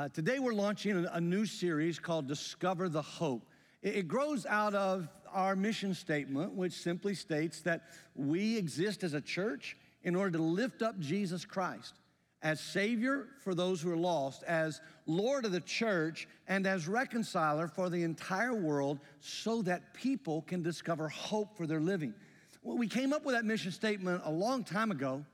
Uh, today we're launching a, new series called Discover the Hope. It, it grows out of our mission statement, which simply states that we exist as a church in order to lift up Jesus Christ as Savior for those who are lost, as Lord of the church, and as reconciler for the entire world so that people can discover hope for their living. Well, we came up with that mission statement a long time ago,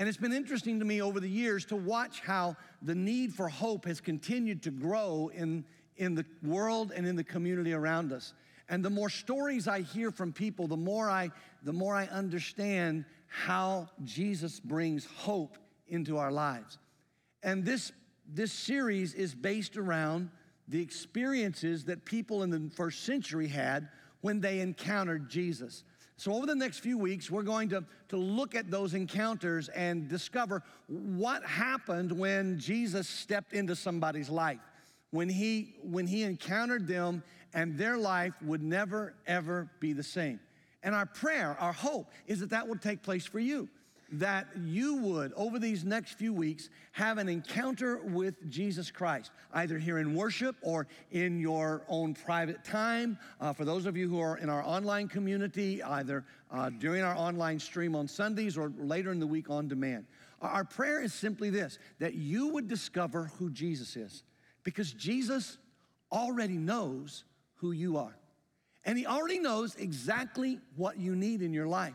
and it's been interesting to me over the years to watch how the need for hope has continued to grow in, in the world and in the community around us. And the more stories I hear from people, the more I, the more I understand how Jesus brings hope into our lives. And this, this series is based around the experiences that people in the first century had when they encountered Jesus. So, over the next few weeks, we're going to, to look at those encounters and discover what happened when Jesus stepped into somebody's life, when he, when he encountered them, and their life would never, ever be the same. And our prayer, our hope, is that that would take place for you that you would, over these next few weeks, have an encounter with Jesus Christ, either here in worship or in your own private time. Uh, for those of you who are in our online community, either uh, during our online stream on Sundays or later in the week on demand. Our prayer is simply this that you would discover who Jesus is, because Jesus already knows who you are. And he already knows exactly what you need in your life.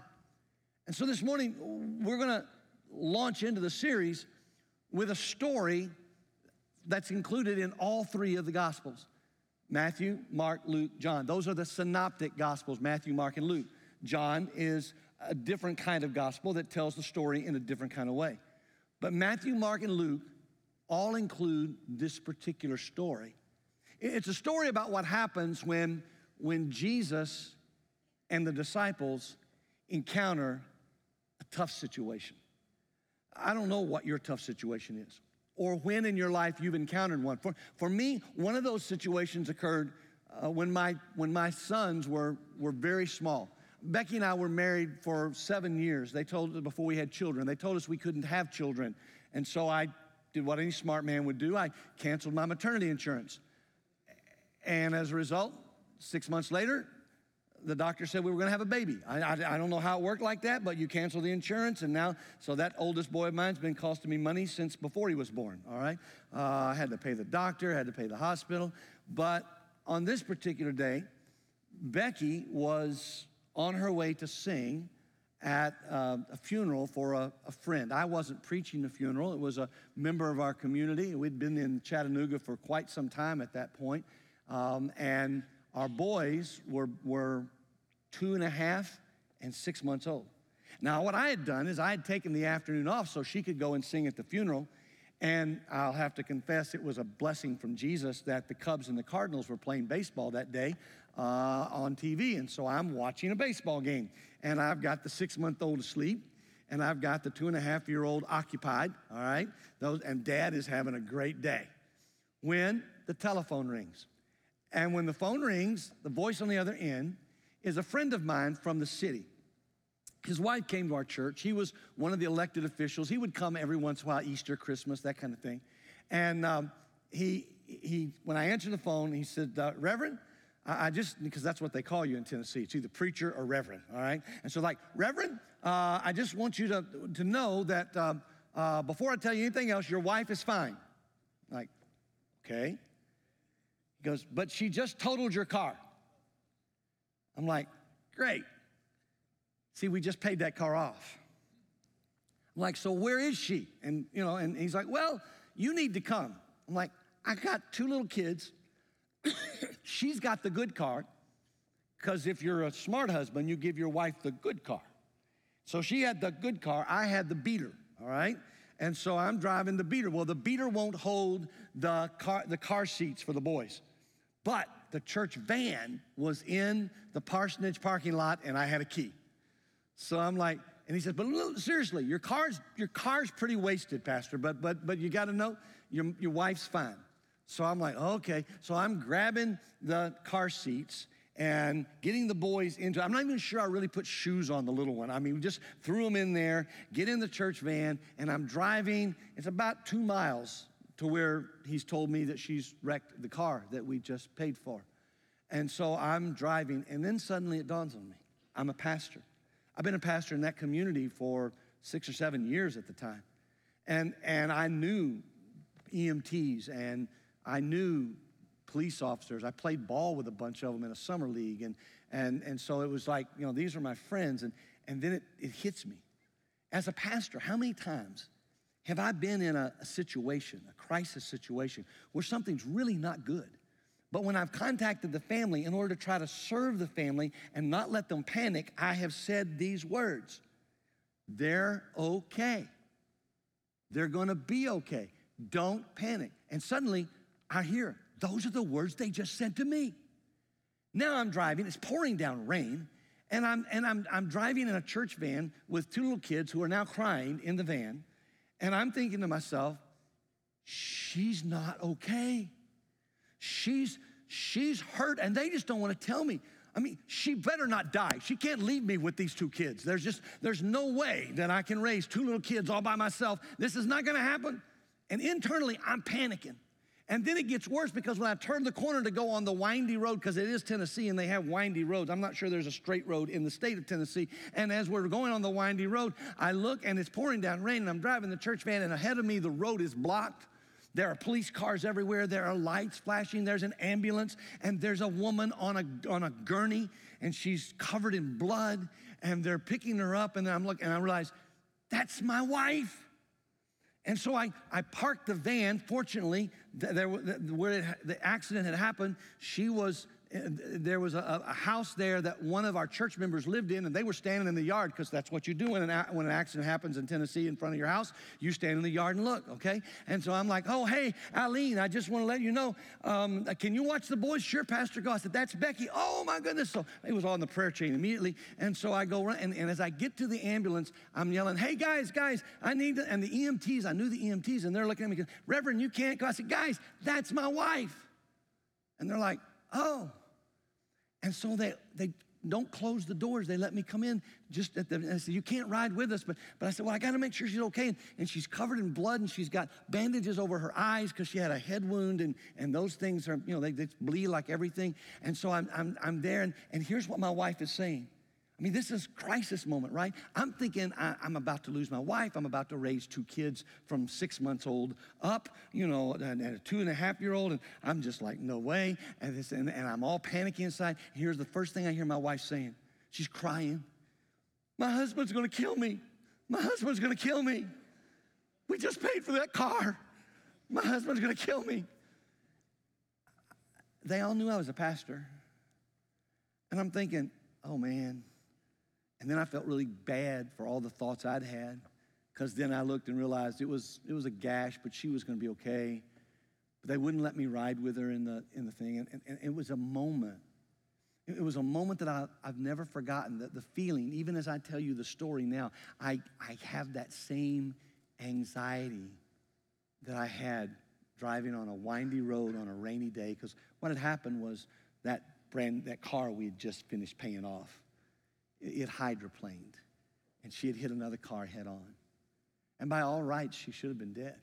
And so this morning, we're going to launch into the series with a story that's included in all three of the Gospels Matthew, Mark, Luke, John. Those are the synoptic Gospels Matthew, Mark, and Luke. John is a different kind of gospel that tells the story in a different kind of way. But Matthew, Mark, and Luke all include this particular story. It's a story about what happens when, when Jesus and the disciples encounter tough situation. I don't know what your tough situation is or when in your life you've encountered one. For, for me, one of those situations occurred uh, when, my, when my sons were, were very small. Becky and I were married for seven years. They told us before we had children, they told us we couldn't have children. And so I did what any smart man would do I canceled my maternity insurance. And as a result, six months later, the doctor said we were going to have a baby. I, I, I, don't know how it worked like that, but you cancel the insurance, and now, so that oldest boy of mine's been costing me money since before he was born, all right? Uh, I had to pay the doctor, had to pay the hospital. But on this particular day, Becky was on her way to sing at uh, a funeral for a, a, friend. I wasn't preaching the funeral, it was a member of our community. We'd been in Chattanooga for quite some time at that point. Um, and our boys were, were two and a half and six months old. Now, what I had done is I had taken the afternoon off so she could go and sing at the funeral. And I'll have to confess, it was a blessing from Jesus that the Cubs and the Cardinals were playing baseball that day uh, on TV. And so I'm watching a baseball game. And I've got the six month old asleep, and I've got the two and a half year old occupied, all right? Those, and dad is having a great day. When the telephone rings. And when the phone rings, the voice on the other end is a friend of mine from the city. His wife came to our church. He was one of the elected officials. He would come every once in a while, Easter, Christmas, that kind of thing. And um, he, he, when I answered the phone, he said, uh, Reverend, I, I just, because that's what they call you in Tennessee. It's either preacher or reverend, all right? And so, like, Reverend, uh, I just want you to, to know that um, uh, before I tell you anything else, your wife is fine. Like, okay. He goes, but she just totaled your car. I'm like, great. See, we just paid that car off. I'm like, so where is she? And you know, and he's like, well, you need to come. I'm like, I got two little kids. She's got the good car, because if you're a smart husband, you give your wife the good car. So she had the good car, I had the beater, all right? And so I'm driving the beater. Well, the beater won't hold the car, the car seats for the boys. But the church van was in the parsonage parking lot and I had a key. So I'm like, and he says, but seriously, your car's, your car's pretty wasted, Pastor, but, but, but you got to know your, your wife's fine. So I'm like, okay. So I'm grabbing the car seats and getting the boys into I'm not even sure I really put shoes on the little one. I mean, we just threw them in there, get in the church van, and I'm driving. It's about two miles to where he's told me that she's wrecked the car that we just paid for. And so I'm driving, and then suddenly it dawns on me I'm a pastor. I've been a pastor in that community for six or seven years at the time. And, and I knew EMTs and I knew police officers. I played ball with a bunch of them in a summer league. And, and, and so it was like, you know, these are my friends. And, and then it, it hits me. As a pastor, how many times have I been in a, situation, a crisis situation, where something's really not good? But when I've contacted the family in order to try to serve the family and not let them panic, I have said these words They're okay. They're gonna be okay. Don't panic. And suddenly I hear, those are the words they just said to me. Now I'm driving, it's pouring down rain, and I'm and I'm I'm driving in a church van with two little kids who are now crying in the van, and I'm thinking to myself, she's not okay. She's she's hurt, and they just don't want to tell me. I mean, she better not die. She can't leave me with these two kids. There's just there's no way that I can raise two little kids all by myself. This is not going to happen. And internally, I'm panicking. And then it gets worse because when I turn the corner to go on the windy road, because it is Tennessee and they have windy roads, I'm not sure there's a straight road in the state of Tennessee. And as we're going on the windy road, I look and it's pouring down rain and I'm driving the church van and ahead of me the road is blocked. There are police cars everywhere. There are lights flashing. There's an ambulance and there's a woman on a, on a gurney and she's covered in blood and they're picking her up and I'm looking and I realize that's my wife. And so I, I parked the van. Fortunately, there, where it, the accident had happened, she was there was a, a, house there that one of our church members lived in, and they were standing in the yard because that's what you do when an, when an accident happens in Tennessee in front of your house. You stand in the yard and look, okay? And so I'm like, oh, hey, Aline, I just want to let you know, um, can you watch the boys? Sure, Pastor Go. I said, that's Becky. Oh, my goodness. So it was all on the prayer chain immediately. And so I go, run, and, and as I get to the ambulance, I'm yelling, hey, guys, guys, I need to, and the EMTs, I knew the EMTs, and they're looking at me, Reverend, you can't go. I said, guys, that's my wife. And they're like, oh. And so they, they don't close the doors. They let me come in just at the, I said, you can't ride with us. But, but I said, well, I got to make sure she's okay. And, and, she's covered in blood and she's got bandages over her eyes because she had a head wound and, and those things are, you know, they, they bleed like everything. And so I'm, I'm, I'm there and, and here's what my wife is saying. I mean, this is crisis moment, right? I'm thinking I, am about to lose my wife. I'm about to raise two kids from six months old up, you know, and, a two and a half year old. And I'm just like, no way. And, this, and, and I'm all panicky inside. Here's the first thing I hear my wife saying. She's crying. My husband's gonna kill me. My husband's gonna kill me. We just paid for that car. My husband's gonna kill me. They all knew I was a pastor. And I'm thinking, oh man, and then I felt really bad for all the thoughts I'd had because then I looked and realized it was, it was a gash, but she was going to be okay. But they wouldn't let me ride with her in the, in the thing. And, and, and it was a moment. It was a moment that I, have never forgotten. That the feeling, even as I tell you the story now, I, I have that same anxiety that I had driving on a windy road on a rainy day. Because what had happened was that brand, that car we had just finished paying off it hydroplaned, and she had hit another car head on. And by all rights, she should have been dead.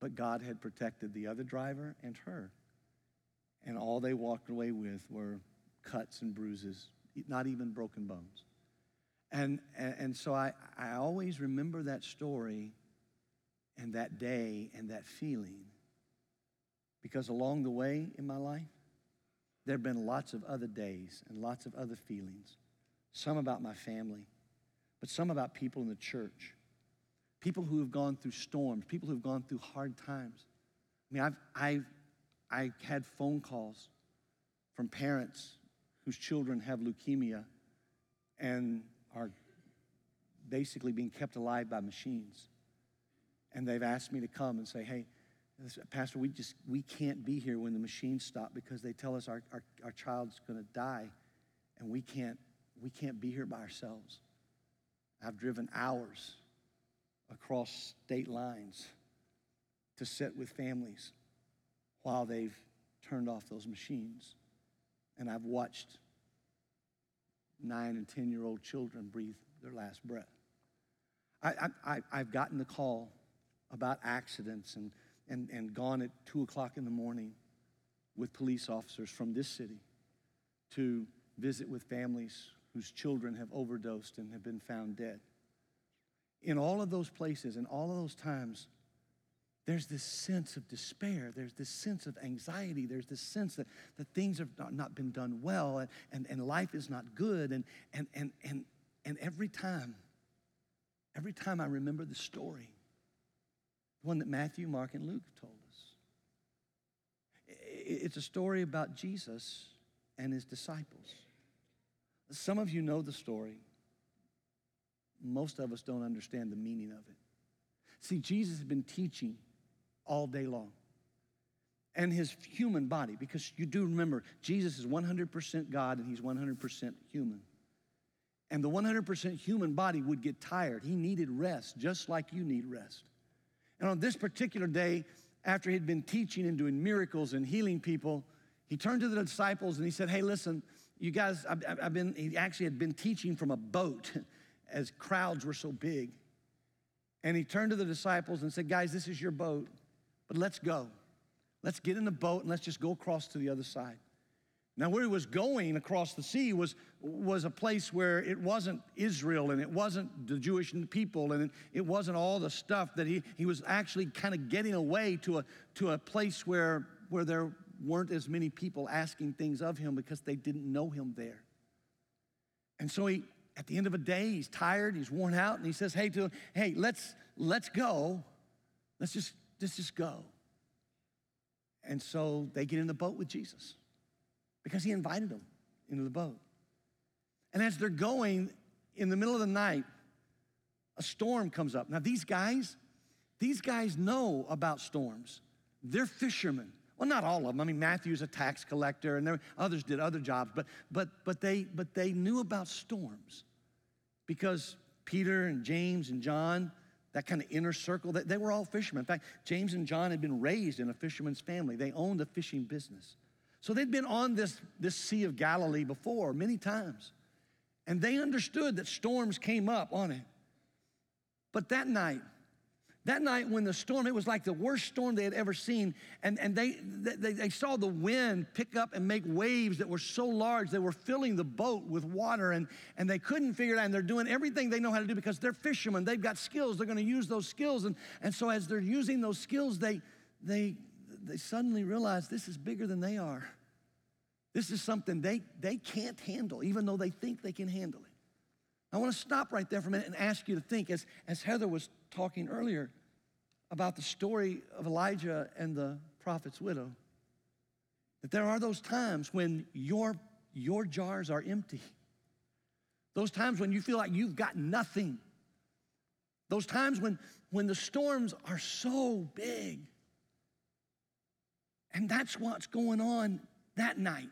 But God had protected the other driver and her. And all they walked away with were cuts and bruises, not even broken bones. And, and, and so I, I always remember that story and that day and that feeling because along the way in my life, there have been lots of other days and lots of other feelings some about my family, but some about people in the church. People who have gone through storms, people who have gone through hard times. I mean, I've, I've I had phone calls from parents whose children have leukemia and are basically being kept alive by machines. And they've asked me to come and say, hey, Pastor, we just we can't be here when the machines stop because they tell us our, our, our child's gonna die and we can't we can't be here by ourselves. I've driven hours across state lines to sit with families while they've turned off those machines. And I've watched nine and 10 year old children breathe their last breath. I, I've gotten the call about accidents and and, and gone at two o'clock in the morning with police officers from this city to visit with families whose children have overdosed and have been found dead. In all of those places and all of those times, there's this sense of despair. There's this sense of anxiety. There's this sense that, that things have not, not been done well and, and, and life is not good. And, and, and, and, and every time, every time I remember the story, the one that Matthew, Mark, and Luke told us, it's a story about Jesus and his disciples. Some of you know the story. Most of us don't understand the meaning of it. See, Jesus has been teaching all day long. And his human body, because you do remember, Jesus is 100% God and he's 100% human. And the 100% human body would get tired. He needed rest, just like you need rest. And on this particular day, after he'd been teaching and doing miracles and healing people, he turned to the disciples and he said, Hey, listen, you guys, I've, I've been, he actually had been teaching from a boat as crowds were so big. And he turned to the disciples and said, Guys, this is your boat. But let's go. Let's get in the boat and let's just go across to the other side. Now, where he was going across the sea was, was a place where it wasn't Israel and it wasn't the Jewish people and it wasn't all the stuff that he, he was actually kind of getting away to a, to a place where, where there weren't as many people asking things of him because they didn't know him there. And so he, at the end of a day, he's tired, he's worn out, and he says, Hey, to, hey, let's, let's go. Let's just just, just go. And so they get in the boat with Jesus because he invited them into the boat. And as they're going in the middle of the night, a storm comes up. Now, these guys, these guys know about storms. They're fishermen. Well, not all of them. I mean, Matthew's a tax collector, and there, others did other jobs, but, but, but, they, but they knew about storms because Peter and James and John, that kind of inner circle. They, they were all fishermen. In fact, James and John had been raised in a fisherman's family. They owned a fishing business. So they'd been on this, this Sea of Galilee before many times. And they understood that storms came up on it. But that night, that night when the storm, it was like the worst storm they had ever seen. And, and they, they, they saw the wind pick up and make waves that were so large, they were filling the boat with water and, and they couldn't figure it out. And they're doing everything they know how to do because they're fishermen. They've got skills. They're going to use those skills. And, and so as they're using those skills, they, they, they suddenly realize this is bigger than they are. This is something they, they can't handle, even though they think they can handle it. I want to stop right there for a minute and ask you to think, as, as Heather was talking earlier about the story of Elijah and the prophet's widow, that there are those times when your, your jars are empty. Those times when you feel like you've got nothing. Those times when, when the storms are so big. And that's what's going on that night.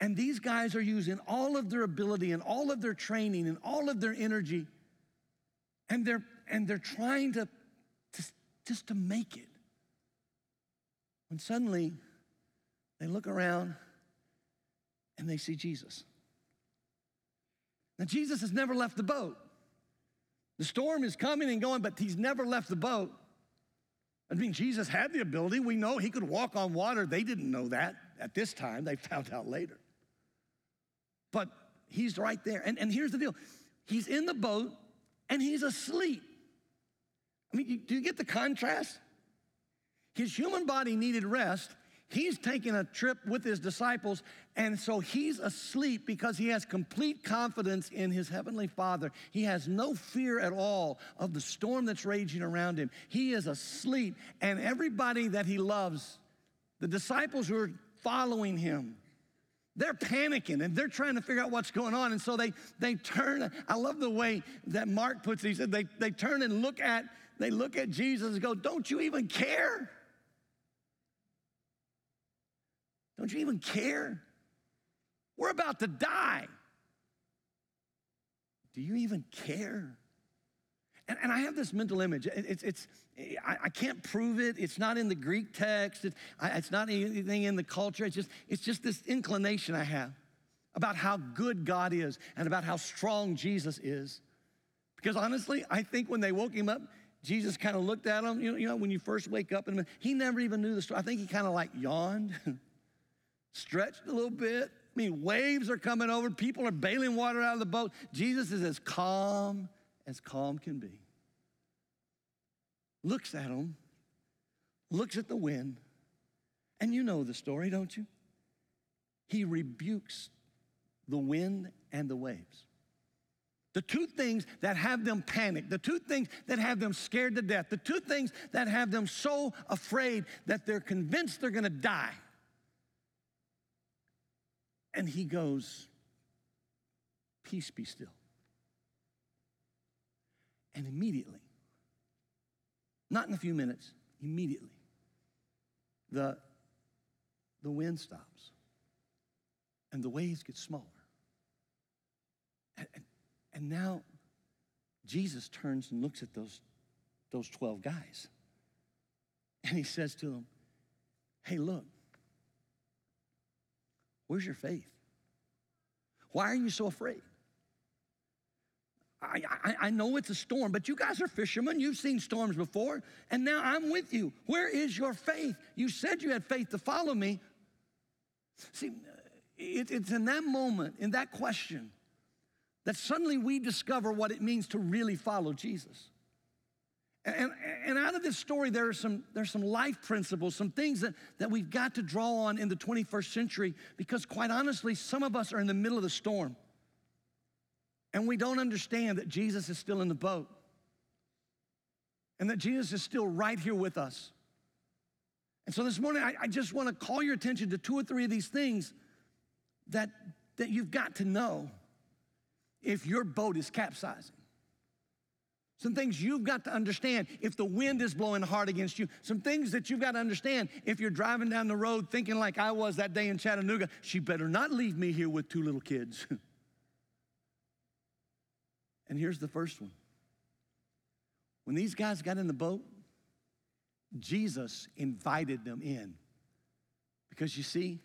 And these guys are using all of their ability and all of their training and all of their energy. And they're, and they're trying to, to just to make it. When suddenly they look around and they see Jesus. Now, Jesus has never left the boat. The storm is coming and going, but he's never left the boat. I mean, Jesus had the ability. We know he could walk on water. They didn't know that at this time, they found out later. But he's right there. And, and here's the deal he's in the boat and he's asleep. I mean, do you get the contrast? His human body needed rest. He's taking a trip with his disciples, and so he's asleep because he has complete confidence in his heavenly Father. He has no fear at all of the storm that's raging around him. He is asleep, and everybody that he loves, the disciples who are following him, they're panicking and they're trying to figure out what's going on. And so they, they turn. I love the way that Mark puts it. He said they, they turn and look at, they look at Jesus and go, Don't you even care? Don't you even care? We're about to die. Do you even care? And, and I have this mental image. It's, it's, I, I can't prove it. It's not in the Greek text. It, I, it's not anything in the culture. It's just, it's just this inclination I have about how good God is and about how strong Jesus is. Because honestly, I think when they woke him up, Jesus kind of looked at him. You know, you know, when you first wake up, and he never even knew the story. I think he kind of like yawned, stretched a little bit. I mean, waves are coming over, people are bailing water out of the boat. Jesus is as calm as calm can be. Looks at him, looks at the wind, and you know the story, don't you? He rebukes the wind and the waves. The two things that have them panicked, the two things that have them scared to death, the two things that have them so afraid that they're convinced they're gonna die. And he goes, Peace be still. And immediately, not in a few minutes, immediately, the, the wind stops and the waves get smaller. And, and, and now Jesus turns and looks at those, those 12 guys. And he says to them, Hey, look, Where's your faith? Why are you so afraid? I, I, I, know it's a storm, but you guys are fishermen. You've seen storms before, and now I'm with you. Where is your faith? You said you had faith to follow me. See, it, it's in that moment, in that question, that suddenly we discover what it means to really follow Jesus. And, and out of this story, there are some, there's some life principles, some things that, that we've got to draw on in the 21st century because, quite honestly, some of us are in the middle of the storm and we don't understand that Jesus is still in the boat and that Jesus is still right here with us. And so this morning, I, I just want to call your attention to two or three of these things that, that you've got to know if your boat is capsizing. Some things you've got to understand if the wind is blowing hard against you. Some things that you've got to understand if you're driving down the road thinking like I was that day in Chattanooga, she better not leave me here with two little kids. and here's the first one. When these guys got in the boat, Jesus invited them in. Because you see,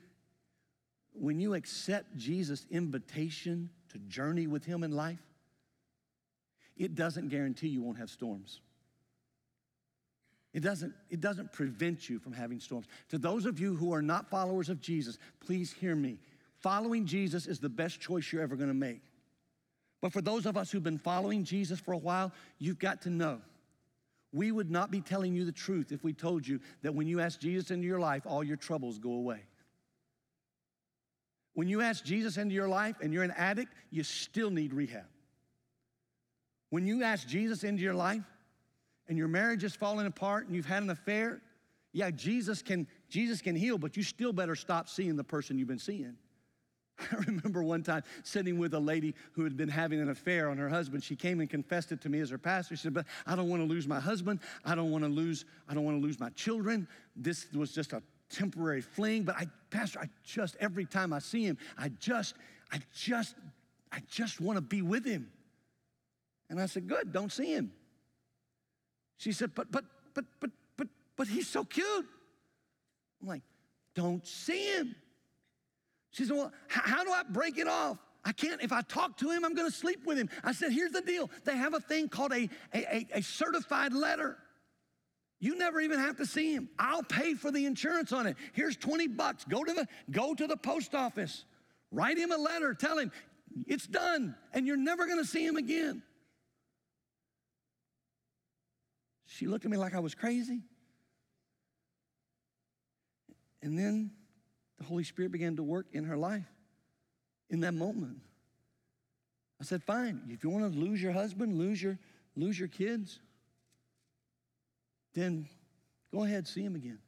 when you accept Jesus' invitation to journey with him in life, it doesn't guarantee you won't have storms. It doesn't, it doesn't prevent you from having storms. To those of you who are not followers of Jesus, please hear me. Following Jesus is the best choice you're ever gonna make. But for those of us who've been following Jesus for a while, you've got to know we would not be telling you the truth if we told you that when you ask Jesus into your life, all your troubles go away. When you ask Jesus into your life and you're an addict, you still need rehab. When you ask Jesus into your life and your marriage is falling apart and you've had an affair, yeah, Jesus can, Jesus can heal, but you still better stop seeing the person you've been seeing. I remember one time sitting with a lady who had been having an affair on her husband. She came and confessed it to me as her pastor. She said, "But I don't want to lose my husband. I don't want to lose. I don't want to lose my children. This was just a temporary fling. But I, pastor, I just every time I see him, I just, I just, I just want to be with him." And I said, Good, don't see him. She said, But, but, but, but, but, but he's so cute. I'm like, Don't see him. She said, Well, how do I break it off? I can't, if I talk to him, I'm gonna sleep with him. I said, Here's the deal they have a thing called a, a, a certified letter. You never even have to see him. I'll pay for the insurance on it. Here's 20 bucks. Go to the go to the post office. Write him a letter. Tell him it's done and you're never going to see him again. She looked at me like I was crazy. And then the Holy Spirit began to work in her life in that moment. I said, fine, if you want to lose your husband, lose your, lose your kids, then go ahead, see him again.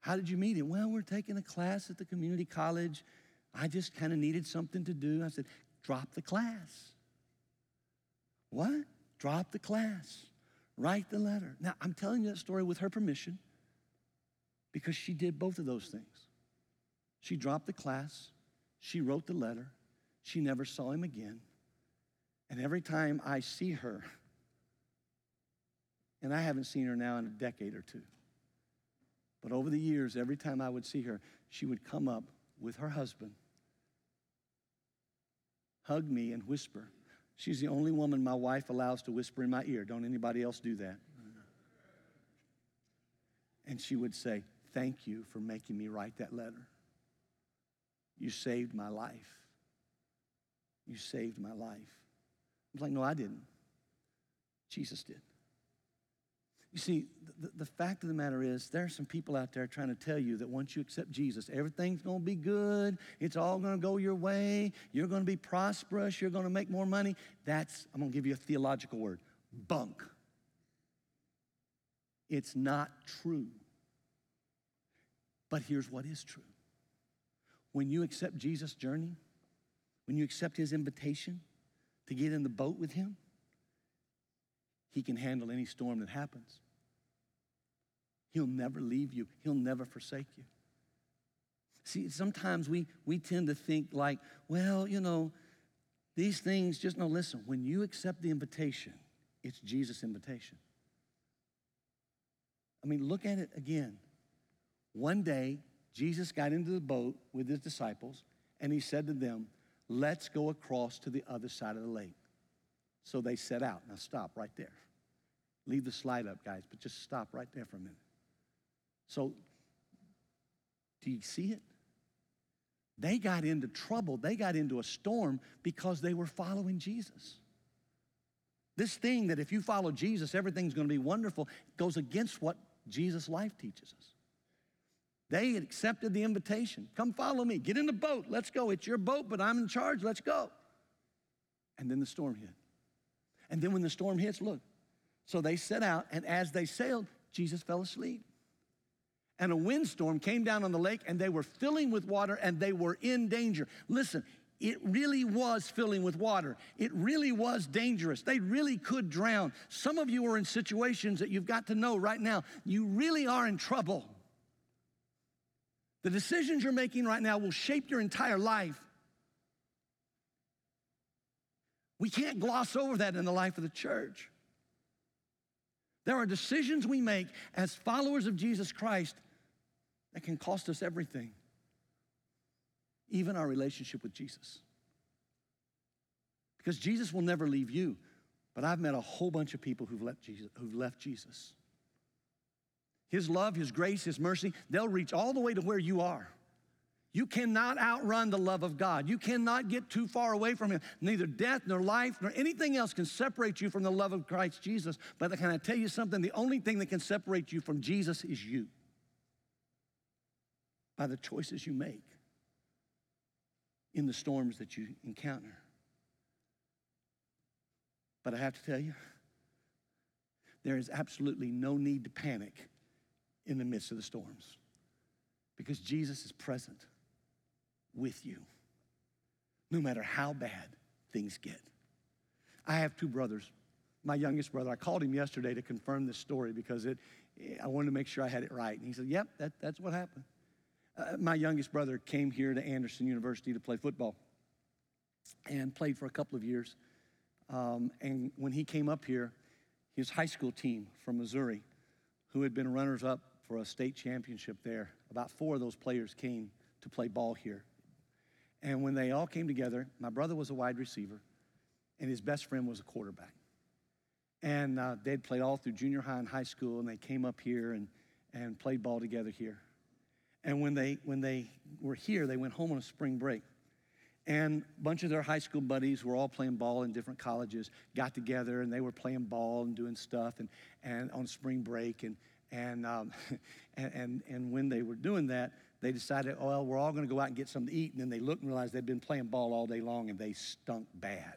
How did you meet him? Well, we're taking a class at the community college. I just kind of needed something to do. I said, drop the class. What? drop the class, write the letter. Now, I'm telling you that story with her permission because she did both of those things. She dropped the class, she wrote the letter, she never saw him again. And every time I see her, and I haven't seen her now in a decade or two, but over the years, every time I would see her, she would come up with her husband, hug me, and whisper, She's the only woman my wife allows to whisper in my ear. Don't anybody else do that. And she would say, Thank you for making me write that letter. You saved my life. You saved my life. I was like, No, I didn't. Jesus did. You see, the, the, fact of the matter is, there are some people out there trying to tell you that once you accept Jesus, everything's going to be good. It's all going to go your way. You're going to be prosperous. You're going to make more money. That's, I'm going to give you a theological word bunk. It's not true. But here's what is true when you accept Jesus' journey, when you accept his invitation to get in the boat with him, he can handle any storm that happens. He'll never leave you, He'll never forsake you. See, sometimes we, we tend to think like, well, you know, these things, just no, listen, when you accept the invitation, it's Jesus' invitation. I mean, look at it again. One day, Jesus got into the boat with his disciples and he said to them, Let's go across to the other side of the lake. So they set out. Now, stop right there. Leave the slide up, guys, but just stop right there for a minute. So, do you see it? They got into trouble, they got into a storm because they were following Jesus. This thing that if you follow Jesus, everything's going to be wonderful goes against what Jesus' life teaches us. They accepted the invitation. Come follow me. Get in the boat. Let's go. It's your boat, but I'm in charge. Let's go. And then the storm hit. And then when the storm hits, look. So they set out, and as they sailed, Jesus fell asleep and a windstorm came down on the lake and they were filling with water and they were in danger. Listen, it really was filling with water. It really was dangerous. They really could drown. Some of you are in situations that you've got to know right now, you really are in trouble. The decisions you're making right now will shape your entire life. We can't gloss over that in the life of the church. There are decisions we make as followers of Jesus Christ that can cost us everything, even our relationship with Jesus. Because Jesus will never leave you, but I've met a whole bunch of people who've left Jesus. Who've left Jesus. His love, His grace, His mercy, they'll reach all the way to where you are. You cannot outrun the love of God. You cannot get too far away from Him. Neither death, nor life, nor anything else can separate you from the love of Christ Jesus. But can I tell you something? The only thing that can separate you from Jesus is you by the choices you make in the storms that you encounter. But I have to tell you, there is absolutely no need to panic in the midst of the storms because Jesus is present with you, no matter how bad things get. I have two brothers. My youngest brother, I called him yesterday to confirm this story because it, I wanted to make sure I had it right. And he said, Yep, that, that's what happened. Uh, my youngest brother came here to Anderson University to play football and played for a couple of years. Um, and when he came up here, his high school team from Missouri, who had been runners up for a state championship there, about four of those players came to play ball here. And when they all came together, my brother was a wide receiver, and his best friend was a quarterback. And uh, they'd played all through junior high and high school, and they came up here and, and played ball together here. And when they, when they were here, they went home on a spring break. And a bunch of their high school buddies were all playing ball in different colleges, got together and they were playing ball and doing stuff and, and on spring break. And, and, um, and, and, and when they were doing that, they decided, oh, well, we're all going to go out and get something to eat. And then they looked and realized they'd been playing ball all day long and they stunk bad.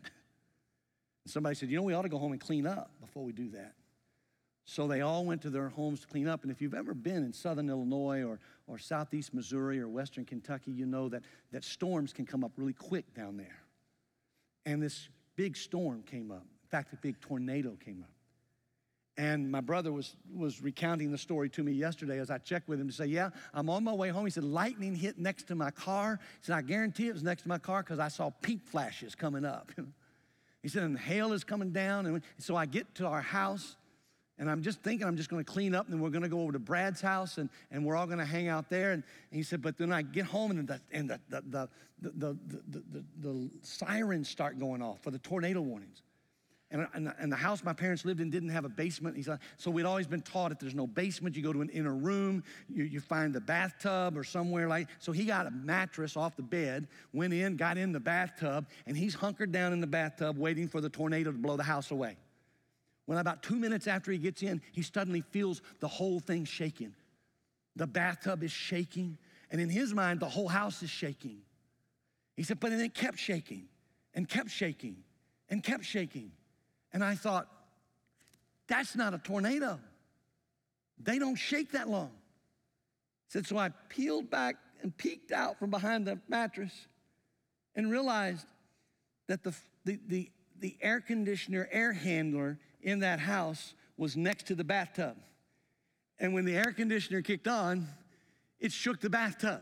And somebody said, you know, we ought to go home and clean up before we do that. So they all went to their homes to clean up. And if you've ever been in southern Illinois or, or southeast Missouri or western Kentucky, you know that, that storms can come up really quick down there. And this big storm came up. In fact, a big tornado came up. And my brother was, was recounting the story to me yesterday as I checked with him to say, Yeah, I'm on my way home. He said, Lightning hit next to my car. He said, I guarantee it was next to my car because I saw pink flashes coming up. he said, And hail is coming down. And so I get to our house, And I'm just thinking I'm just going to clean up and then we're going to go over to Brad's house and, and we're all going to hang out there. And, he said, but then I get home and the, and the, the, the, the, the, the, the, the sirens start going off for the tornado warnings. And, and, and, the house my parents lived in didn't have a basement. He said, so we'd always been taught if there's no basement, you go to an inner room, you, you find the bathtub or somewhere like. So he got a mattress off the bed, went in, got in the bathtub, and he's hunkered down in the bathtub waiting for the tornado to blow the house away. When about two minutes after he gets in, he suddenly feels the whole thing shaking. The bathtub is shaking, and in his mind, the whole house is shaking. He said, but then it kept shaking and kept shaking and kept shaking. And I thought, that's not a tornado. They don't shake that long. Said, so I peeled back and peeked out from behind the mattress and realized that the, the, the, the air conditioner, air handler in that house was next to the bathtub. And when the air conditioner kicked on, it shook the bathtub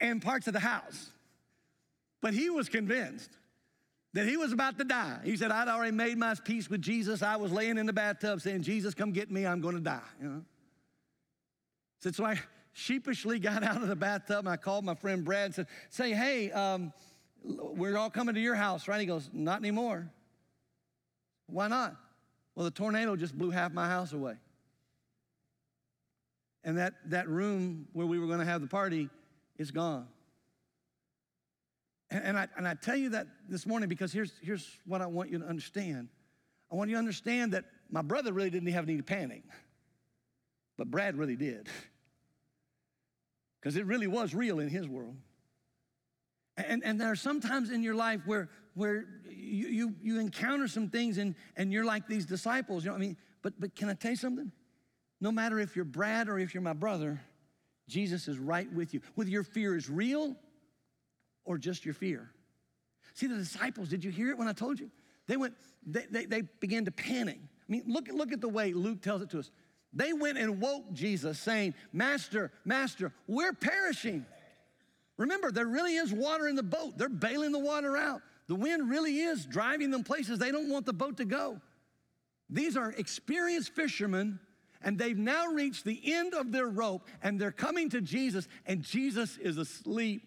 and parts of the house. But he was convinced that he was about to die. He said, I'd already made my peace with Jesus. I was laying in the bathtub saying, Jesus, come get me. I'm going to die. You know? So I sheepishly got out of the bathtub and I called my friend Brad and said, say, hey, um, we're all coming to your house, right? He goes, not anymore. Why not? Well, the tornado just blew half my house away. And that, that room where we were going to have the party is gone. And, and, I, and I tell you that this morning because here's, here's what I want you to understand. I want you to understand that my brother really didn't have any panic, but Brad really did. Because it really was real in his world. And, and there are some times in your life where, where you, you, you encounter some things and, and you're like these disciples. You know what I mean? But, but can I tell you something? No matter if you're Brad or if you're my brother, Jesus is right with you. Whether your fear is real or just your fear. See, the disciples, did you hear it when I told you? They went, they, they, they began to panic. I mean, look, look at the way Luke tells it to us. They went and woke Jesus, saying, Master, Master, we're perishing. Remember, there really is water in the boat. They're bailing the water out. The wind really is driving them places they don't want the boat to go. These are experienced fishermen, and they've now reached the end of their rope, and they're coming to Jesus, and Jesus is asleep.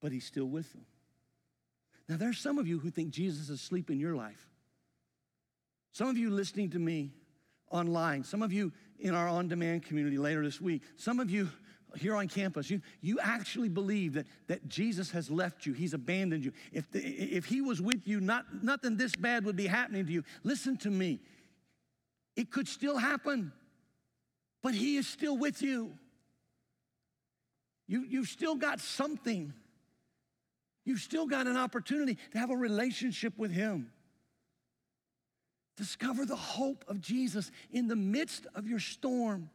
But he's still with them. Now, there's some of you who think Jesus is asleep in your life. Some of you listening to me online, some of you in our on demand community later this week, some of you here on campus, you, you actually believe that, that Jesus has left you, he's abandoned you. If, the, if he was with you, not, nothing this bad would be happening to you. Listen to me. It could still happen, but he is still with you. you you've still got something. You've still got an opportunity to have a relationship with him. Discover the hope of Jesus in the midst of your storm.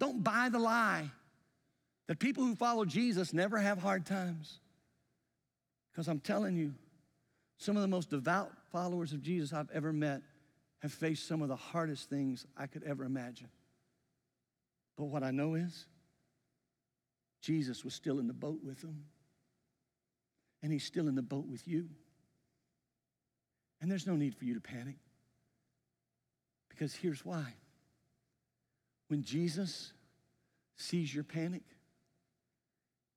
Don't buy the lie that people who follow Jesus never have hard times. Because I'm telling you, some of the most devout followers of Jesus I've ever met have faced some of the hardest things I could ever imagine. But what I know is, Jesus was still in the boat with them, and He's still in the boat with you. And there's no need for you to panic. Because here's why. When Jesus sees your panic,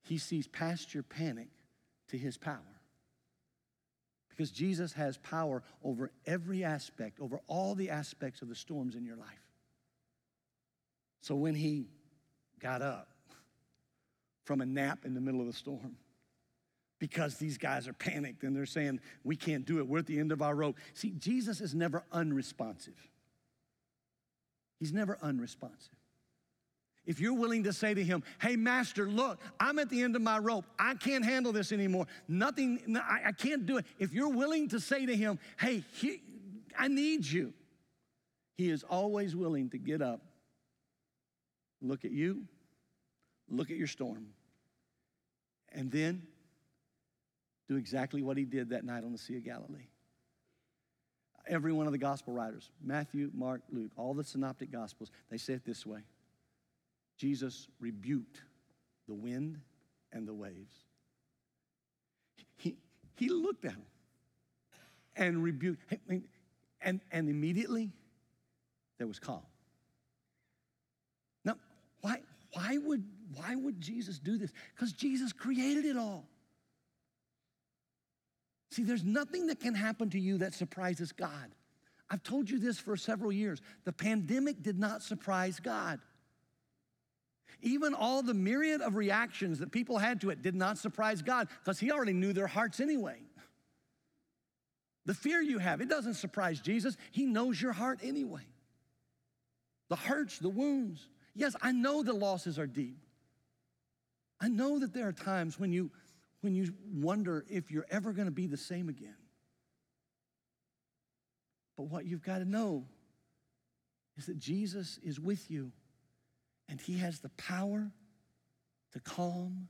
he sees past your panic to his power. Because Jesus has power over every aspect, over all the aspects of the storms in your life. So when he got up from a nap in the middle of the storm, because these guys are panicked and they're saying, We can't do it. We're at the end of our rope. See, Jesus is never unresponsive. He's never unresponsive. If you're willing to say to him, Hey, Master, look, I'm at the end of my rope. I can't handle this anymore. Nothing, I, I can't do it. If you're willing to say to him, Hey, he, I need you, he is always willing to get up, look at you, look at your storm, and then do exactly what he did that night on the Sea of Galilee every one of the gospel writers Matthew, Mark, Luke, all the synoptic gospels they say it this way Jesus rebuked the wind and the waves. He, he looked at them and rebuked. And, and immediately there was calm. Now, why, why, would, why would Jesus do this? Because Jesus created it all. See, there's nothing that can happen to you that surprises God. I've told you this for several years. The pandemic did not surprise God. Even all the myriad of reactions that people had to it did not surprise God because He already knew their hearts anyway. The fear you have, it doesn't surprise Jesus. He knows your heart anyway. The hurts, the wounds. Yes, I know the losses are deep. I know that there are times when you when you wonder if you're ever going to be the same again. But what you've got to know is that Jesus is with you and he has the power to calm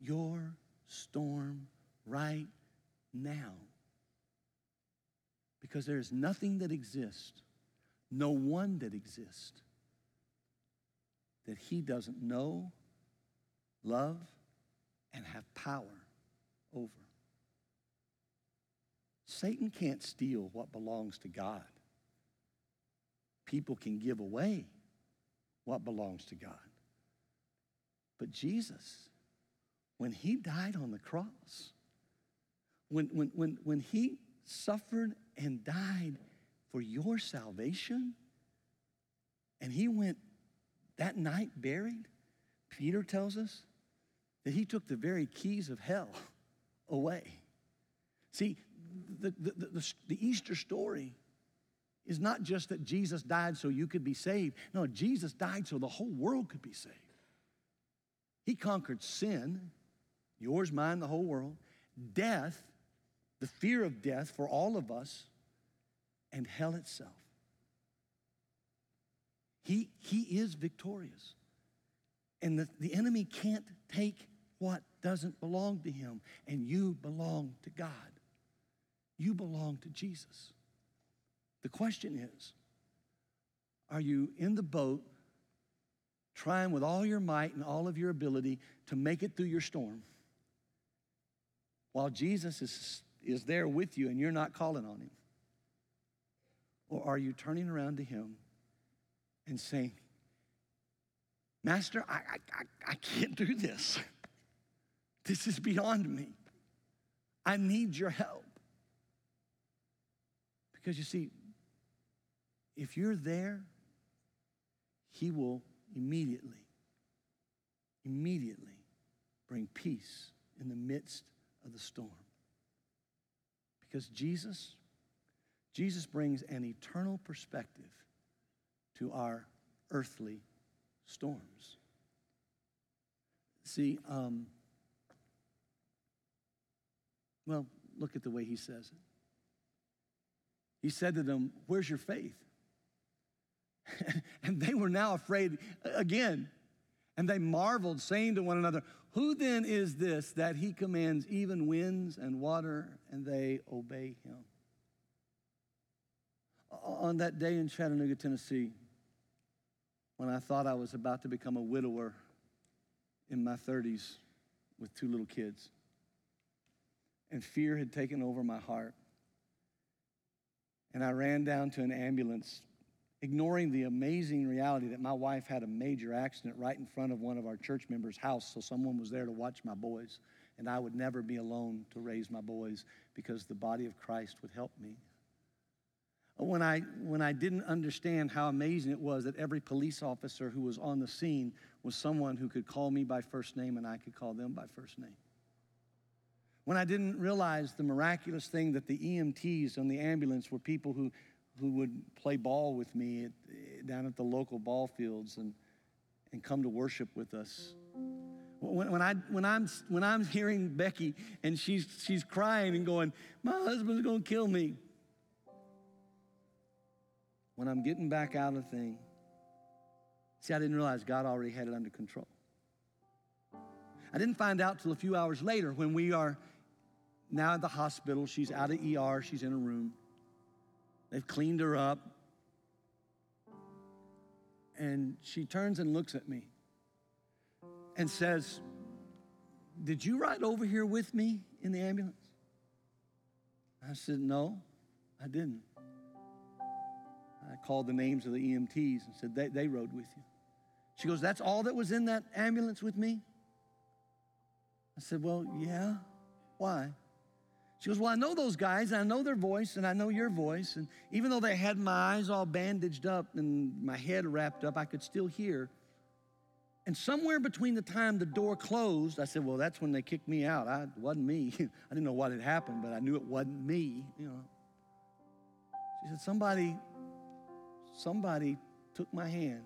your storm right now. Because there is nothing that exists, no one that exists, that he doesn't know, love, and have power over. Satan can't steal what belongs to God. People can give away what belongs to God. But Jesus, when he died on the cross, when, when, when, when he suffered and died for your salvation, and he went that night buried, Peter tells us that he took the very keys of hell away. See, the, the, the, the, Easter story is not just that Jesus died so you could be saved. No, Jesus died so the whole world could be saved. He conquered sin, yours, mine, the whole world, death, the fear of death for all of us, and hell itself. He, he is victorious. And the, the enemy can't take what doesn't belong to him, and you belong to God. You belong to Jesus. The question is are you in the boat trying with all your might and all of your ability to make it through your storm while Jesus is, is there with you and you're not calling on him? Or are you turning around to him and saying, Master, I, I, I can't do this. This is beyond me. I need your help. Because you see, if you're there, He will immediately, immediately bring peace in the midst of the storm. Because Jesus, Jesus brings an eternal perspective to our earthly storms. See, um, well, look at the way he says it. He said to them, Where's your faith? and they were now afraid again. And they marveled, saying to one another, Who then is this that he commands even winds and water, and they obey him? On that day in Chattanooga, Tennessee, when I thought I was about to become a widower in my 30s with two little kids, and fear had taken over my heart, and I ran down to an ambulance, ignoring the amazing reality that my wife had a major accident right in front of one of our church members' house, so someone was there to watch my boys. And I would never be alone to raise my boys because the body of Christ would help me. When I, when I didn't understand how amazing it was that every police officer who was on the scene was someone who could call me by first name and I could call them by first name when I didn't realize the miraculous thing that the EMTs on the ambulance were people who, who would play ball with me at, down at the local ball fields and, and come to worship with us. When, when, I, when, I'm, when I'm hearing Becky and she's, she's crying and going, My husband's gonna kill me. When I'm getting back out of the thing, see, I didn't realize God already had it under control. I didn't find out till a few hours later when we are now at the hospital. She's out of ER, she's in a room. They've cleaned her up. And she turns and looks at me and says, Did you ride over here with me in the ambulance? I said, No, I didn't. I called the names of the EMTs and said, They, they rode with you. She goes, That's all that was in that ambulance with me? I said, Well, yeah. Why? She goes, Well, I know those guys, and I know their voice, and I know your voice. And even though they had my eyes all bandaged up and my head wrapped up, I could still hear. And somewhere between the time the door closed, I said, Well, that's when they kicked me out. I, it wasn't me. I didn't know what had happened, but I knew it wasn't me, you know. She said, Somebody, somebody took my hand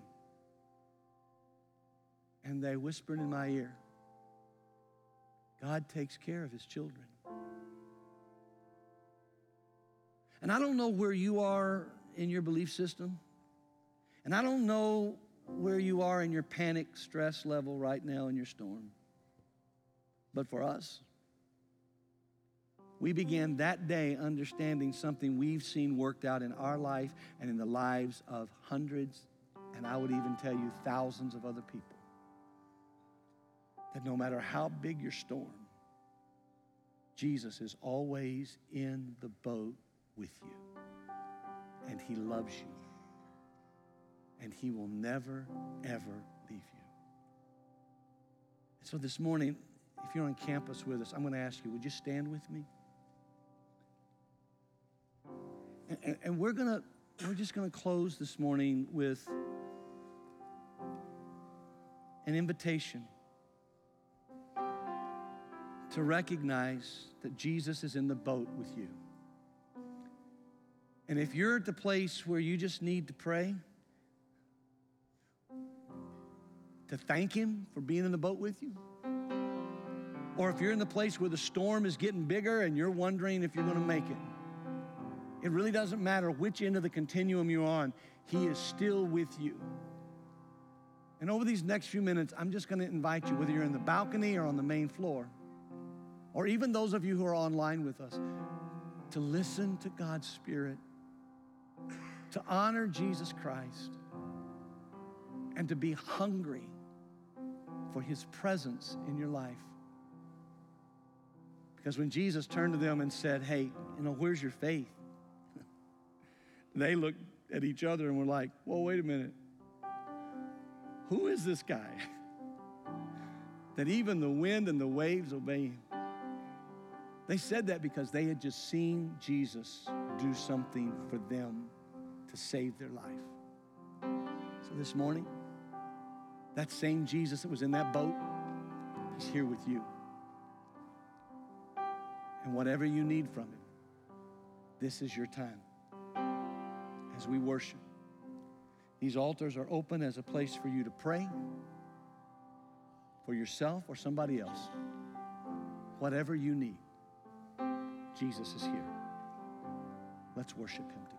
and they whispered in my ear, God takes care of his children. And I don't know where you are in your belief system. And I don't know where you are in your panic stress level right now in your storm. But for us, we began that day understanding something we've seen worked out in our life and in the lives of hundreds, and I would even tell you thousands of other people. That no matter how big your storm, Jesus is always in the boat with you. And he loves you. And he will never, ever leave you. So this morning, if you're on campus with us, I'm going to ask you, would you stand with me? And, and we're going to, we're just going to close this morning with an invitation to recognize that Jesus is in the boat with you. And if you're at the place where you just need to pray, to thank Him for being in the boat with you, or if you're in the place where the storm is getting bigger and you're wondering if you're going to make it, it really doesn't matter which end of the continuum you're on, He is still with you. And over these next few minutes, I'm just going to invite you, whether you're in the balcony or on the main floor, or even those of you who are online with us, to listen to God's Spirit to honor Jesus Christ and to be hungry for his presence in your life. Because when Jesus turned to them and said, Hey, you know, where's your faith? they looked at each other and were like, Well, wait a minute. Who is this guy? that even the wind and the waves obey him. They said that because they had just seen Jesus do something for them to save their life. So this morning, that same Jesus that was in that boat, he's here with you. And whatever you need from him, this is your time as we worship. These altars are open as a place for you to pray for yourself or somebody else. Whatever you need, Jesus is here. Let's worship him together.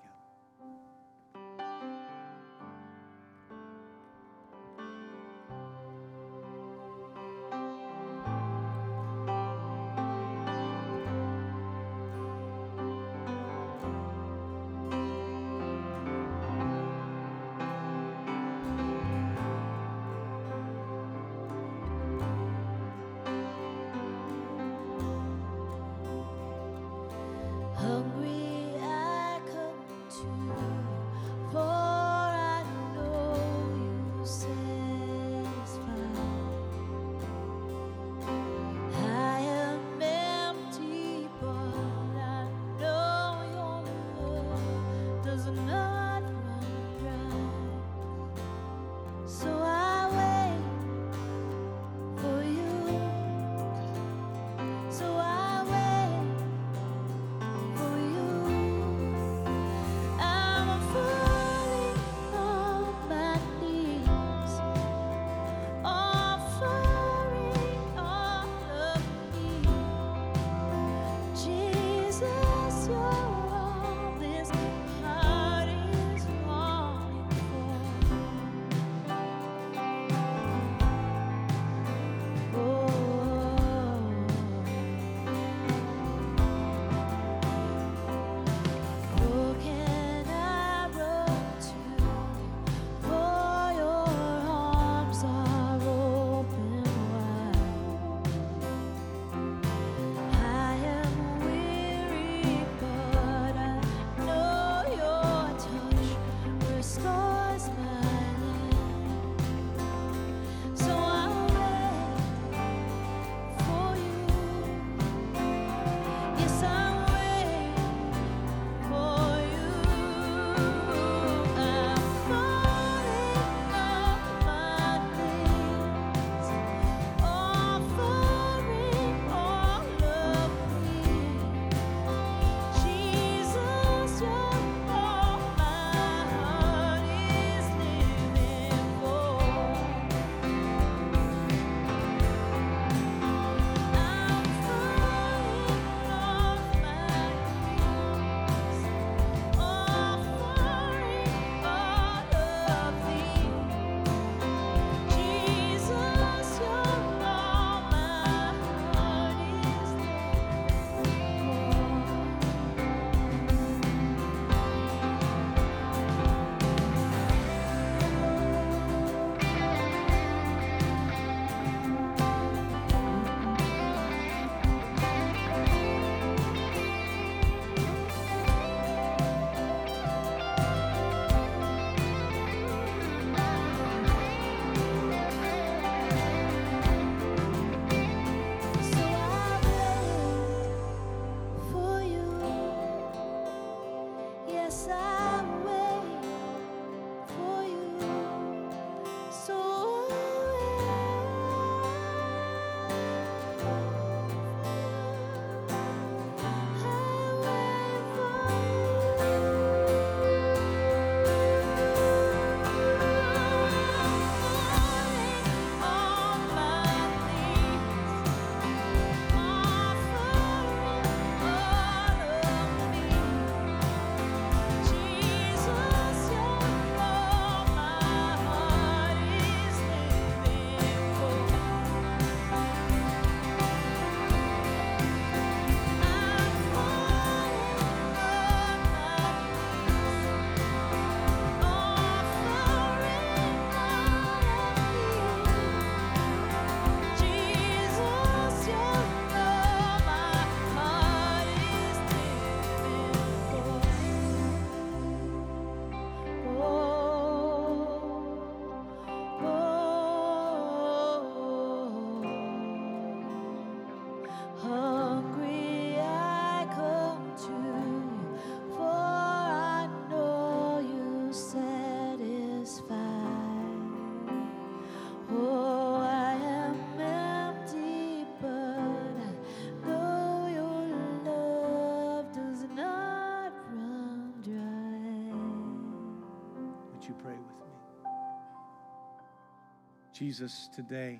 Jesus, today,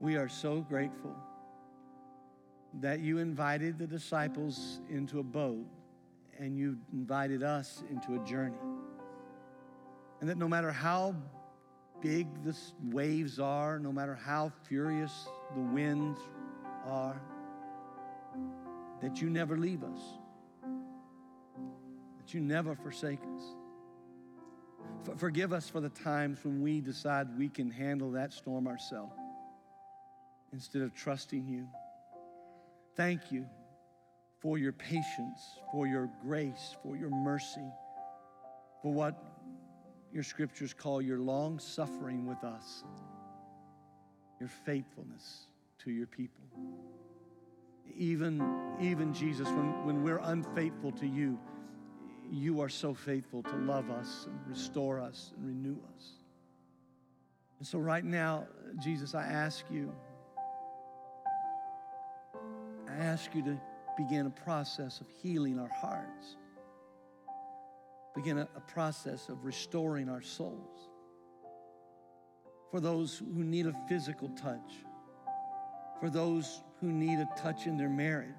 we are so grateful that you invited the disciples into a boat and you invited us into a journey. And that no matter how big the waves are, no matter how furious the winds are, that you never leave us, that you never forsake us. F- forgive us for the times when we decide we can handle that storm ourselves instead of trusting you. Thank you for your patience, for your grace, for your mercy, for what your scriptures call your long suffering with us, your faithfulness to your people. Even, even Jesus, when, when we're unfaithful to you, you are so faithful to love us and restore us and renew us. And so, right now, Jesus, I ask you, I ask you to begin a process of healing our hearts, begin a, a process of restoring our souls. For those who need a physical touch, for those who need a touch in their marriage,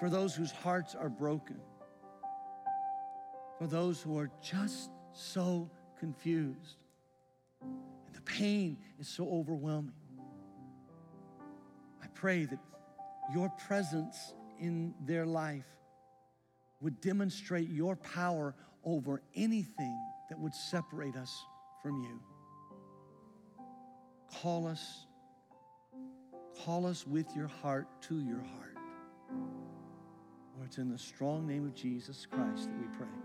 for those whose hearts are broken, for those who are just so confused, and the pain is so overwhelming. I pray that your presence in their life would demonstrate your power over anything that would separate us from you. Call us, call us with your heart to your heart. For it's in the strong name of Jesus Christ that we pray.